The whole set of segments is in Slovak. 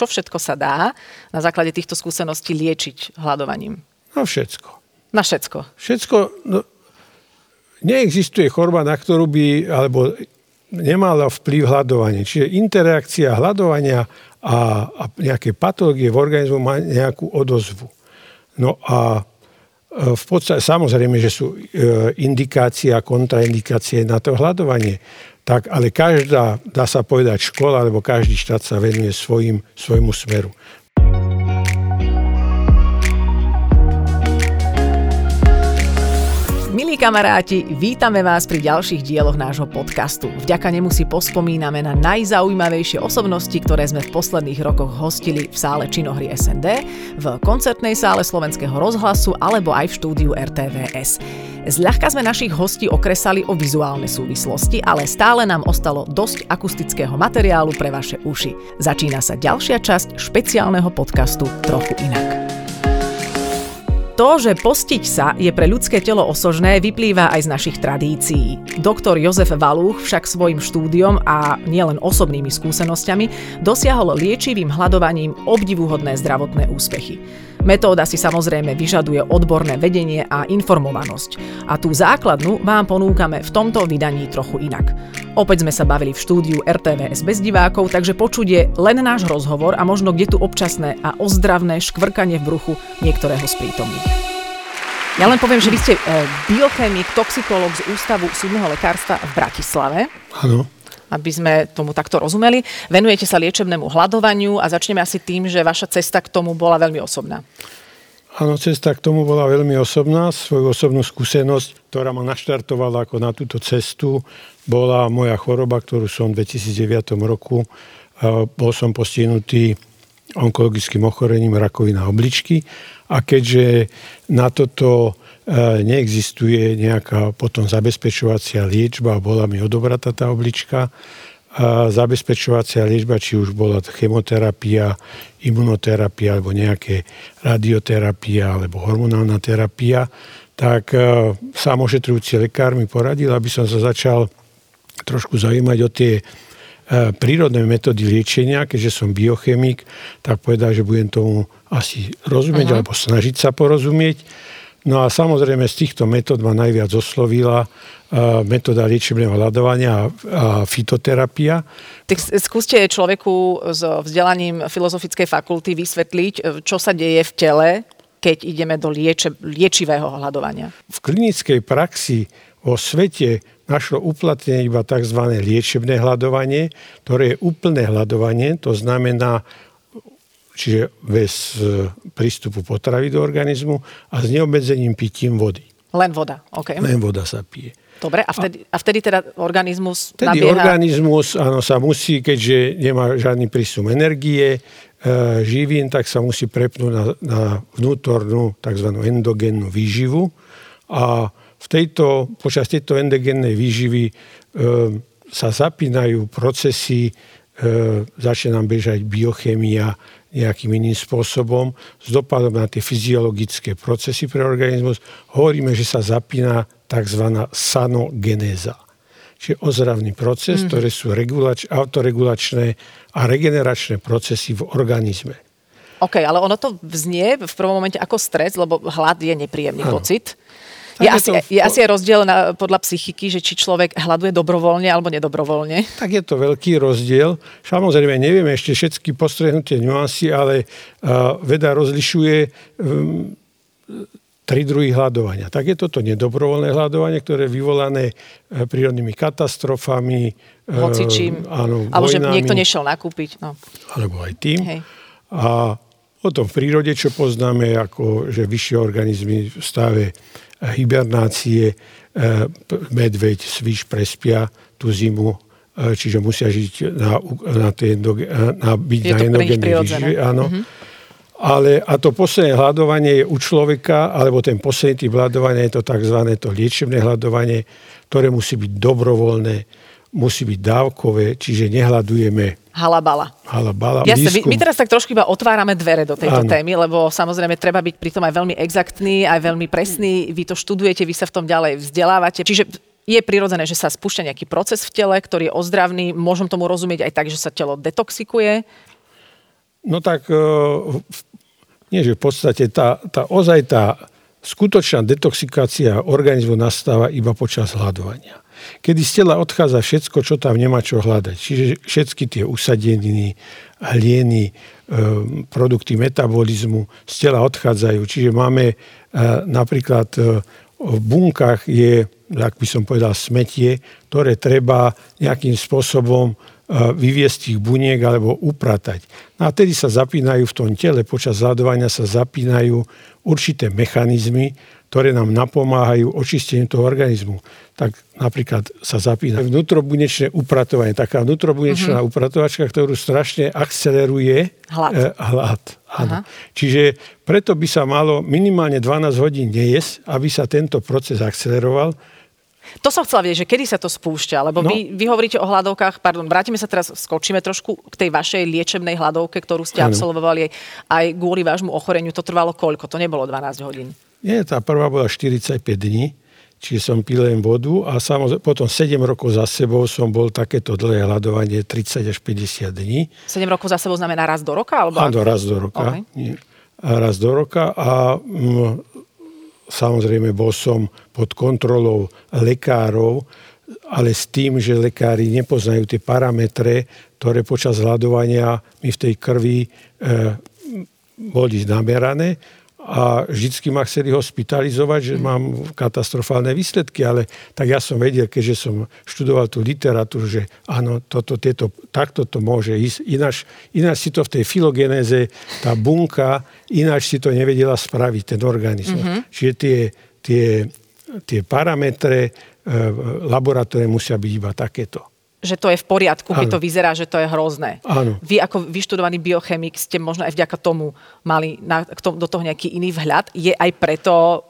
čo všetko sa dá na základe týchto skúseností liečiť hľadovaním? Na všetko. Na všetko. Všetko, no, neexistuje choroba, na ktorú by, alebo nemala vplyv hľadovanie. Čiže interakcia hľadovania a, a nejaké patológie v organizmu má nejakú odozvu. No a e, v podstate, samozrejme, že sú e, indikácie a kontraindikácie na to hľadovanie. Tak, ale každá, dá sa povedať, škola alebo každý štát sa venuje svojim, svojmu smeru. Kamaráti, vítame vás pri ďalších dieloch nášho podcastu. Vďaka nemu si pospomíname na najzaujímavejšie osobnosti, ktoré sme v posledných rokoch hostili v sále činohry SND, v koncertnej sále Slovenského rozhlasu alebo aj v štúdiu RTVS. Zľahka sme našich hostí okresali o vizuálne súvislosti, ale stále nám ostalo dosť akustického materiálu pre vaše uši. Začína sa ďalšia časť špeciálneho podcastu Trochu inak. To, že postiť sa je pre ľudské telo osožné, vyplýva aj z našich tradícií. Doktor Jozef Valúch však svojim štúdiom a nielen osobnými skúsenosťami dosiahol liečivým hľadovaním obdivuhodné zdravotné úspechy. Metóda si samozrejme vyžaduje odborné vedenie a informovanosť. A tú základnú vám ponúkame v tomto vydaní trochu inak. Opäť sme sa bavili v štúdiu RTVS bez divákov, takže počuť je len náš rozhovor a možno kde tu občasné a ozdravné škvrkanie v bruchu niektorého z prítomných. Ja len poviem, že vy ste e, biochemik, toxikolog z Ústavu súdneho lekárstva v Bratislave. Áno aby sme tomu takto rozumeli. Venujete sa liečebnému hľadovaniu a začneme asi tým, že vaša cesta k tomu bola veľmi osobná. Áno, cesta k tomu bola veľmi osobná. Svoju osobnú skúsenosť, ktorá ma naštartovala ako na túto cestu, bola moja choroba, ktorú som v 2009 roku bol som postihnutý onkologickým ochorením rakovina obličky a keďže na toto E, neexistuje nejaká potom zabezpečovacia liečba, bola mi odobratá tá oblička. A zabezpečovacia liečba, či už bola chemoterapia, imunoterapia alebo nejaké radioterapia alebo hormonálna terapia, tak e, sám ošetrujúci lekár mi poradil, aby som sa začal trošku zaujímať o tie e, prírodné metódy liečenia, keďže som biochemik, tak povedal, že budem tomu asi rozumieť uh-huh. alebo snažiť sa porozumieť. No a samozrejme z týchto metód ma najviac oslovila uh, metóda liečebného hľadovania a fitoterapia. Tak skúste človeku s vzdelaním filozofickej fakulty vysvetliť, e, čo sa deje v tele, keď ideme do lieče, liečivého hľadovania. V klinickej praxi vo svete našlo uplatnenie iba tzv. liečebné hľadovanie, ktoré je úplné hľadovanie, to znamená čiže bez e, prístupu potravy do organizmu a s neobmedzeným pitím vody. Len voda, OK. Len voda sa pije. Dobre, a vtedy, a vtedy teda organizmus vtedy nabieha... organizmus áno, sa musí, keďže nemá žiadny prísun energie, e, živín, tak sa musí prepnúť na, na vnútornú tzv. endogénnu výživu a v tejto, počas tejto endogénnej výživy e, sa zapínajú procesy, začne nám bežať biochemia, nejakým iným spôsobom s dopadom na tie fyziologické procesy pre organizmus. Hovoríme, že sa zapína tzv. sanogenéza. Čiže ozdravný proces, mm. ktoré sú regulač, autoregulačné a regeneračné procesy v organizme. OK, ale ono to vznie v prvom momente ako stres, lebo hlad je nepríjemný ano. pocit. Je, je, asi, v... je asi rozdiel na, podľa psychiky, že či človek hľaduje dobrovoľne alebo nedobrovoľne. Tak je to veľký rozdiel. Samozrejme, nevieme ešte všetky postrehnutie nuancy, ale uh, veda rozlišuje um, tri druhy hľadovania. Tak je toto nedobrovoľné hľadovanie, ktoré je vyvolané prírodnými katastrofami. Hocičím. Áno, alebo vojnami, že niekto nešiel nakúpiť. No. Alebo aj tým. Hej. A potom v prírode, čo poznáme, ako že vyššie organizmy v stave hibernácie, e, medveď, sviš prespia tú zimu, e, čiže musia žiť na, na, tie, na byť je na endogénnej výžive. Áno. Mm-hmm. Ale a to posledné hľadovanie je u človeka, alebo ten posledný typ hľadovania je to tzv. to liečebné hľadovanie, ktoré musí byť dobrovoľné, musí byť dávkové, čiže nehľadujeme halabala. Halabala. Ja sa, my teraz tak trošku iba otvárame dvere do tejto ano. témy, lebo samozrejme treba byť pritom aj veľmi exaktný, aj veľmi presný. Vy to študujete, vy sa v tom ďalej vzdelávate. Čiže je prirodzené, že sa spúšťa nejaký proces v tele, ktorý je ozdravný. Môžem tomu rozumieť aj tak, že sa telo detoxikuje. No tak, e, nie že v podstate tá, tá ozaj tá skutočná detoxikácia organizmu nastáva iba počas hľadovania. Kedy z tela odchádza všetko, čo tam nemá čo hľadať. Čiže všetky tie usadeniny, hlieny, e, produkty metabolizmu z tela odchádzajú. Čiže máme e, napríklad v bunkách je, ak by som povedal, smetie, ktoré treba nejakým spôsobom vyviesť tých buniek alebo upratať. No a tedy sa zapínajú v tom tele, počas zľadovania sa zapínajú určité mechanizmy, ktoré nám napomáhajú očisteniu toho organizmu. Tak napríklad sa zapína vnútrobunečné upratovanie. Taká vnútrobunečná uh-huh. upratovačka, ktorú strašne akceleruje hlad. Eh, hlad. Áno. Čiže preto by sa malo minimálne 12 hodín nejesť, aby sa tento proces akceleroval to som chcela vedieť, že kedy sa to spúšťa, lebo no. vy, vy hovoríte o hladovkách, pardon, vrátime sa teraz, skočíme trošku k tej vašej liečebnej hladovke, ktorú ste ano. absolvovali aj kvôli vášmu ochoreniu. To trvalo koľko? To nebolo 12 hodín. Nie, tá prvá bola 45 dní, čiže som pil len vodu a samozrejme potom 7 rokov za sebou som bol takéto dlhé hľadovanie 30 až 50 dní. 7 rokov za sebou znamená raz do roka? Alebo... Áno, raz do roka. Okay. Nie. Raz do roka a mm, Samozrejme, bol som pod kontrolou lekárov, ale s tým, že lekári nepoznajú tie parametre, ktoré počas hľadovania mi v tej krvi e, boli namerané a vždycky ma chceli hospitalizovať, že mám katastrofálne výsledky, ale tak ja som vedel, keďže som študoval tú literatúru, že áno, toto, tieto, takto to môže ísť. Ináč, ináč si to v tej filogenéze, tá bunka, ináč si to nevedela spraviť, ten organizmus. Mm-hmm. Čiže tie, tie, tie parametre e, laboratórie musia byť iba takéto že to je v poriadku, keď to vyzerá, že to je hrozné. Áno. Vy ako vyštudovaný biochemik ste možno aj vďaka tomu mali na, do toho nejaký iný vhľad. Je aj preto,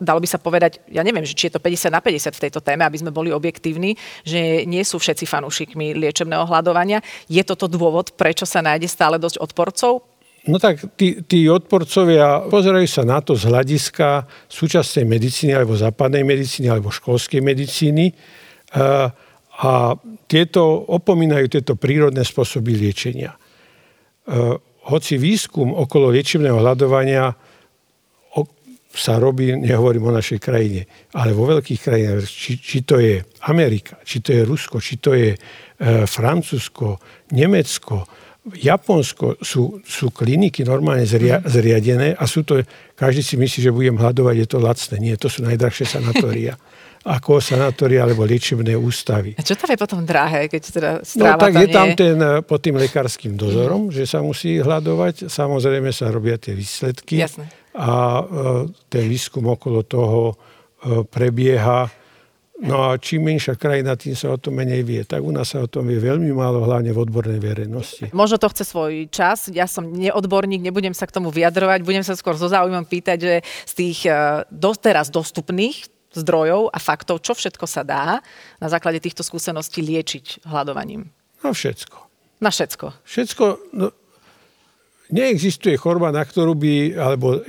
dalo by sa povedať, ja neviem, či je to 50 na 50 v tejto téme, aby sme boli objektívni, že nie sú všetci fanúšikmi liečebného hľadovania. Je toto dôvod, prečo sa nájde stále dosť odporcov? No tak tí, tí odporcovia pozerajú sa na to z hľadiska súčasnej medicíny alebo západnej medicíny alebo školskej medicíny. Uh, a tieto opomínajú tieto prírodné spôsoby liečenia. E, hoci výskum okolo liečebného hľadovania sa robí, nehovorím o našej krajine, ale vo veľkých krajinách, či, či to je Amerika, či to je Rusko, či to je e, Francúzsko, Nemecko, Japonsko, sú, sú kliniky normálne zria, mhm. zriadené a sú to, každý si myslí, že budem hľadovať, je to lacné. Nie, to sú najdrahšie sanatória. ako sanatória alebo liečebné ústavy. A čo tam je potom drahé, keď teda No tak tam je tam ten eh, pod tým lekárským dozorom, mm. že sa musí hľadovať. Samozrejme sa robia tie výsledky. Jasne. A eh, ten výskum okolo toho eh, prebieha. No a čím menšia krajina, tým sa o tom menej vie. Tak u nás sa o tom vie veľmi málo, hlavne v odbornej verejnosti. Možno to chce svoj čas. Ja som neodborník, nebudem sa k tomu vyjadrovať. Budem sa skôr so záujmom pýtať, že z tých doteraz dostupných zdrojov a faktov, čo všetko sa dá na základe týchto skúseností liečiť hľadovaním? No všetko. Na všetko. Všetko. No, neexistuje choroba, na ktorú by, alebo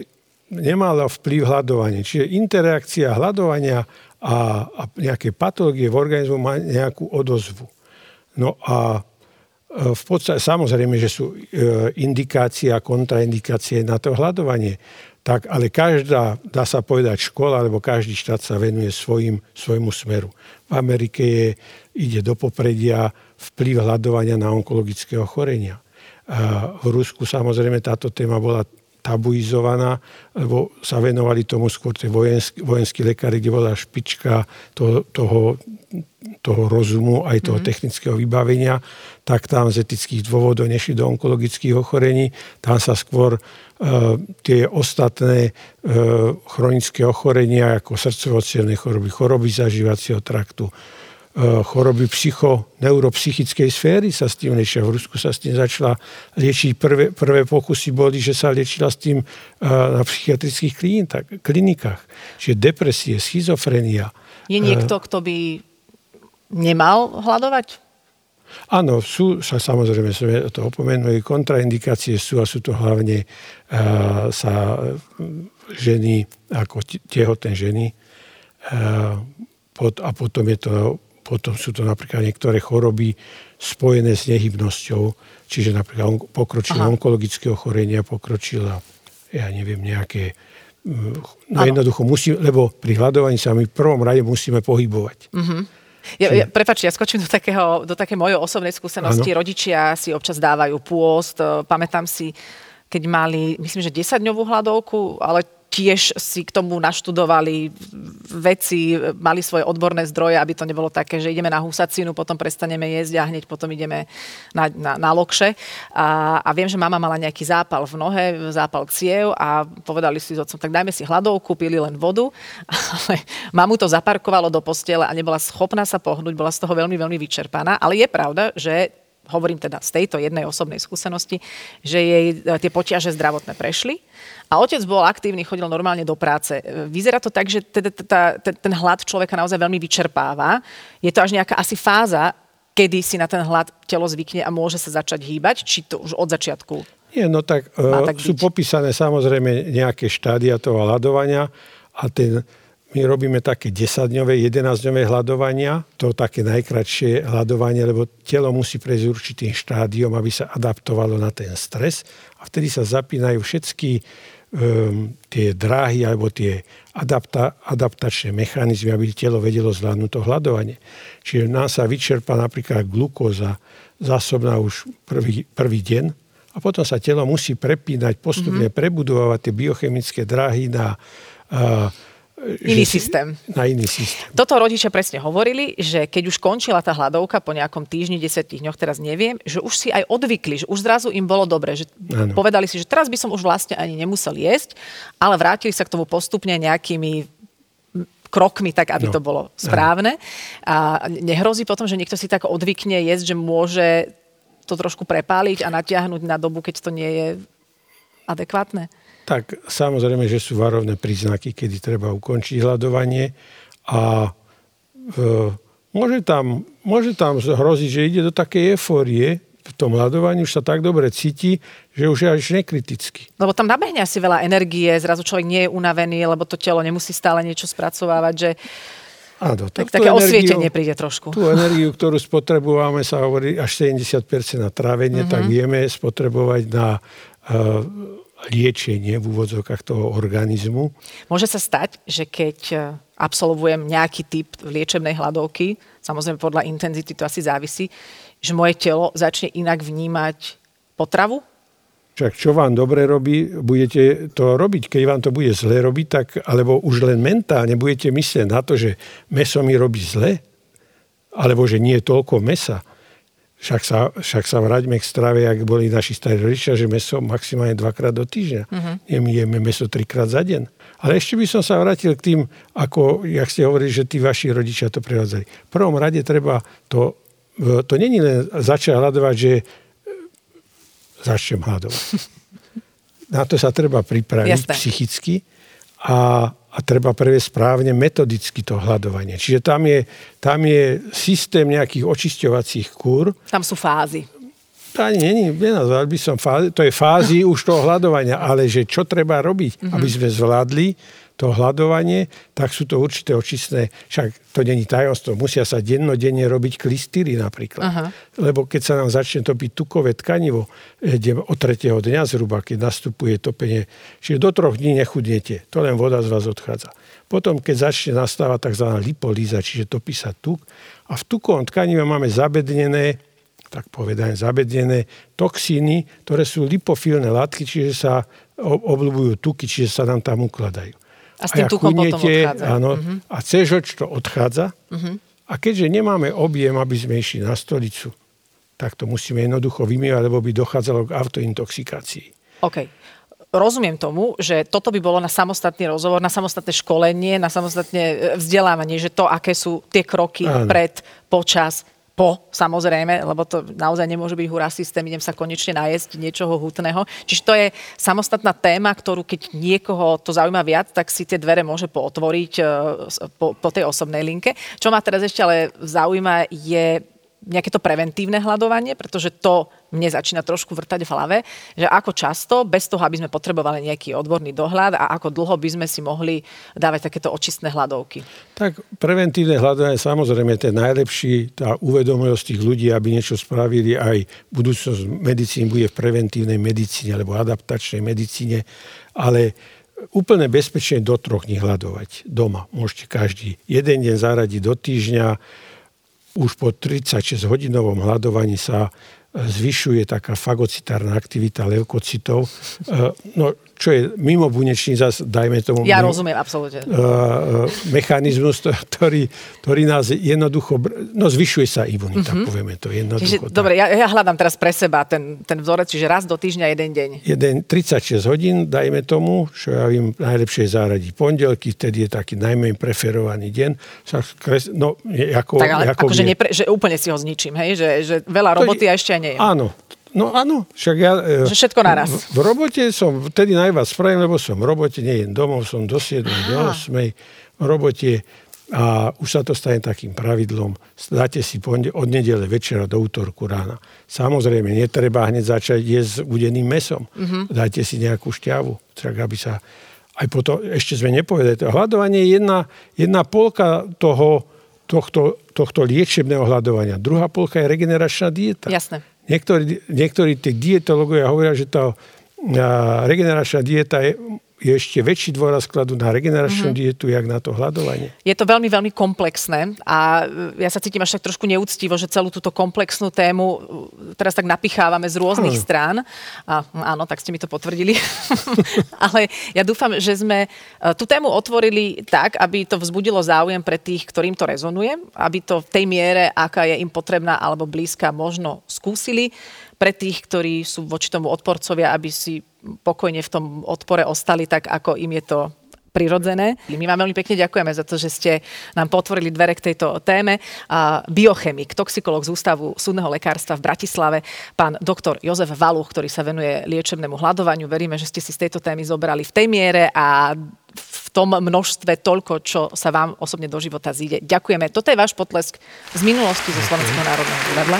nemala vplyv hľadovanie. Čiže interakcia hľadovania a, a nejaké patológie v organizmu má nejakú odozvu. No a e, v podstate samozrejme, že sú e, indikácie a kontraindikácie na to hľadovanie tak ale každá, dá sa povedať, škola, alebo každý štát sa venuje svojim, svojmu smeru. V Amerike je, ide do popredia vplyv hľadovania na onkologické ochorenia. V Rusku samozrejme táto téma bola tabuizovaná, lebo sa venovali tomu skôr tie vojenskí, vojenskí lekári, kde bola špička toho, toho, toho rozumu, aj toho mm-hmm. technického vybavenia, tak tam z etických dôvodov nešli do onkologických ochorení. Tam sa skôr uh, tie ostatné uh, chronické ochorenia, ako srdcovo choroby, choroby zažívacieho traktu, E, choroby psycho, neuropsychickej sféry sa s tým liečia. V Rusku sa s tým začala liečiť. Prvé, prvé pokusy boli, že sa liečila s tým e, na psychiatrických klinikách. Čiže depresie, schizofrenia. Je niekto, kto by nemal hľadovať? Áno, sú, samozrejme, sme to opomenuli, kontraindikácie sú a sú to hlavne uh, sa ženy, ako tehotné ženy. Uh, pod, a potom je to potom sú to napríklad niektoré choroby spojené s nehybnosťou, čiže napríklad pokročila onkologické ochorenia, pokročila, ja neviem, nejaké No ano. jednoducho musí, lebo pri hľadovaní sa my v prvom rade musíme pohybovať. Uh-huh. Ja, ja, prepač, ja skočím do, takého, do také mojej osobnej skúsenosti. Ano. Rodičia si občas dávajú pôst. Pamätám si, keď mali, myslím, že 10-dňovú hľadovku, ale tiež si k tomu naštudovali veci, mali svoje odborné zdroje, aby to nebolo také, že ideme na husacinu, potom prestaneme jesť a hneď potom ideme na, na, na lokše. A, a viem, že mama mala nejaký zápal v nohe, zápal ciev a povedali si s otcom, tak dajme si hladovku, pili len vodu. Ale mamu to zaparkovalo do postele a nebola schopná sa pohnúť, bola z toho veľmi, veľmi vyčerpaná. Ale je pravda, že hovorím teda z tejto jednej osobnej skúsenosti, že jej e, tie poťaže zdravotné prešli a otec bol aktívny, chodil normálne do práce. E, vyzerá to tak, že teda, ten hlad človeka naozaj veľmi vyčerpáva. Je to až nejaká asi fáza, kedy si na ten hlad telo zvykne a môže sa začať hýbať, či to už od začiatku nie, no tak, uh, tak sú popísané samozrejme nejaké štádia toho hľadovania a ten, my robíme také 10-dňové, 11-dňové hľadovania, to také najkračšie hľadovanie, lebo telo musí prejsť určitým štádiom, aby sa adaptovalo na ten stres a vtedy sa zapínajú všetky um, tie dráhy alebo tie adapta, adaptačné mechanizmy, aby telo vedelo zvládnuť to hľadovanie. Čiže nám sa vyčerpa napríklad glukóza zásobná už prvý, prvý deň a potom sa telo musí prepínať, postupne mm-hmm. prebudovať tie biochemické dráhy na uh, Iný systém. Na iný systém. Toto rodičia presne hovorili, že keď už končila tá hladovka po nejakom týždni, desiatich dňoch, teraz neviem, že už si aj odvykli, že už zrazu im bolo dobre, že ano. povedali si, že teraz by som už vlastne ani nemusel jesť, ale vrátili sa k tomu postupne nejakými krokmi, tak aby no. to bolo správne. A nehrozí potom, že niekto si tak odvykne jesť, že môže to trošku prepáliť a natiahnuť na dobu, keď to nie je adekvátne? Tak samozrejme, že sú varovné príznaky, kedy treba ukončiť hľadovanie a e, môže, tam, môže tam hroziť, že ide do takej eufórie, v tom hľadovaní už sa tak dobre cíti, že už je až nekritický. Lebo tam nabehne asi veľa energie, zrazu človek nie je unavený, lebo to telo nemusí stále niečo spracovávať, že Áno, tak také energiu, osvietenie príde trošku. Tú energiu, ktorú spotrebujeme, sa hovorí až 70% na trávenie, mm-hmm. tak vieme spotrebovať na uh, liečenie v úvodzovkách toho organizmu. Môže sa stať, že keď e, absolvujem nejaký typ liečebnej hladovky, samozrejme podľa intenzity to asi závisí, že moje telo začne inak vnímať potravu? Však čo vám dobre robí, budete to robiť. Keď vám to bude zle robiť, tak, alebo už len mentálne budete myslieť na to, že meso mi robí zle, alebo že nie je toľko mesa, však sa, však sa vráťme k strave, ak boli naši starí rodičia, že meso maximálne dvakrát do týždňa. Uh-huh. Jeme meso trikrát za deň. Ale ešte by som sa vrátil k tým, ako, jak ste hovorili, že tí vaši rodičia to prevádzali. V prvom rade treba to, to není len začať hľadovať, že e, začnem hľadovať. Na to sa treba pripraviť Jasne. psychicky a a treba previeť správne metodicky to hľadovanie. Čiže tam je, tam je systém nejakých očisťovacích kúr. Tam sú fázy. Ani není, nenazval by som fázy, to je fázy už toho hľadovania, ale že čo treba robiť, mm-hmm. aby sme zvládli to hľadovanie, tak sú to určité očistné, však to není tajomstvo, musia sa dennodenne robiť klistýry napríklad. Aha. Lebo keď sa nám začne topiť tukové tkanivo, kde od tretieho dňa zhruba, keď nastupuje topenie, čiže do troch dní nechudnete, to len voda z vás odchádza. Potom, keď začne nastávať tzv. lipolíza, čiže topí sa tuk, a v tukovom tkanive máme zabednené tak povedané, zabednené toxíny, ktoré sú lipofilné látky, čiže sa obľúbujú tuky, čiže sa nám tam ukladajú. A s tým a tukom chudnete, potom odchádza. Áno, uh-huh. a cežoč to odchádza. Uh-huh. A keďže nemáme objem, aby sme išli na stolicu, tak to musíme jednoducho vymývať, lebo by dochádzalo k autointoxikácii. OK. Rozumiem tomu, že toto by bolo na samostatný rozhovor, na samostatné školenie, na samostatné e, vzdelávanie, že to, aké sú tie kroky Áno. pred, počas, po, samozrejme, lebo to naozaj nemôže byť hurá systém, idem sa konečne najesť niečoho hutného. Čiže to je samostatná téma, ktorú keď niekoho to zaujíma viac, tak si tie dvere môže pootvoriť e, po, po tej osobnej linke. Čo ma teraz ešte ale zaujíma je nejaké to preventívne hľadovanie, pretože to mne začína trošku vrtať v hlave, že ako často, bez toho, aby sme potrebovali nejaký odborný dohľad a ako dlho by sme si mohli dávať takéto očistné hľadovky. Tak preventívne hľadovanie samozrejme je najlepší, tá uvedomosť tých ľudí, aby niečo spravili, aj budúcnosť medicíny bude v preventívnej medicíne alebo adaptačnej medicíne, ale úplne bezpečne do troch dní hľadovať doma. Môžete každý jeden deň zaradiť do týždňa. Už po 36 hodinovom hľadovaní sa zvyšuje taká fagocitárna aktivita leukocitov. E, no, čo je mimo bunečný zas, dajme tomu... Ja rozumiem, absolútne. Uh, mechanizmus, ktorý, ktorý nás jednoducho... No, zvyšuje sa imunita, mm-hmm. povieme to jednoducho. Čiže, dobre, ja, ja hľadám teraz pre seba ten, ten vzorec, čiže raz do týždňa, jeden deň. Jeden, 36 hodín, dajme tomu, čo ja viem, najlepšie zaradiť pondelky, vtedy je taký najmenej preferovaný deň. No, ako, tak ale ako akože nepre, že úplne si ho zničím, hej? Že, že veľa roboty je, a ešte aj nie. Áno, No áno, však ja... E, že všetko naraz. V, v robote som vtedy najviac spravím, lebo som v robote, nie jen domov, som do 7, do 8, v robote a už sa to stane takým pravidlom. Dáte si od nedele večera do útorku rána. Samozrejme, netreba hneď začať jesť s udeným mesom. Mm-hmm. Dajte si nejakú šťavu, tak aby sa... Aj potom, ešte sme nepovedali, to hľadovanie je jedna, jedna polka toho, tohto, tohto liečebného hľadovania. Druhá polka je regeneračná dieta. Jasné. Niektorí, niektorí tí dietológovia hovoria, že tá regeneračná dieta je je ešte väčší dôraz kladu na regeneračnú mm-hmm. dietu, jak na to hľadovanie. Je to veľmi, veľmi komplexné a ja sa cítim až tak trošku neúctivo, že celú túto komplexnú tému uh, teraz tak napichávame z rôznych ano. strán. A, áno, tak ste mi to potvrdili. Ale ja dúfam, že sme uh, tú tému otvorili tak, aby to vzbudilo záujem pre tých, ktorým to rezonuje, aby to v tej miere, aká je im potrebná alebo blízka, možno skúsili pre tých, ktorí sú voči tomu odporcovia, aby si pokojne v tom odpore ostali tak, ako im je to prirodzené. My vám veľmi pekne ďakujeme za to, že ste nám potvorili dvere k tejto téme. Biochemik, toxikolog z Ústavu súdneho lekárstva v Bratislave, pán doktor Jozef Valuch, ktorý sa venuje liečebnému hľadovaniu. Veríme, že ste si z tejto témy zobrali v tej miere a v tom množstve toľko, čo sa vám osobne do života zíde. Ďakujeme. Toto je váš potlesk z minulosti zo Slovenského národného divadla.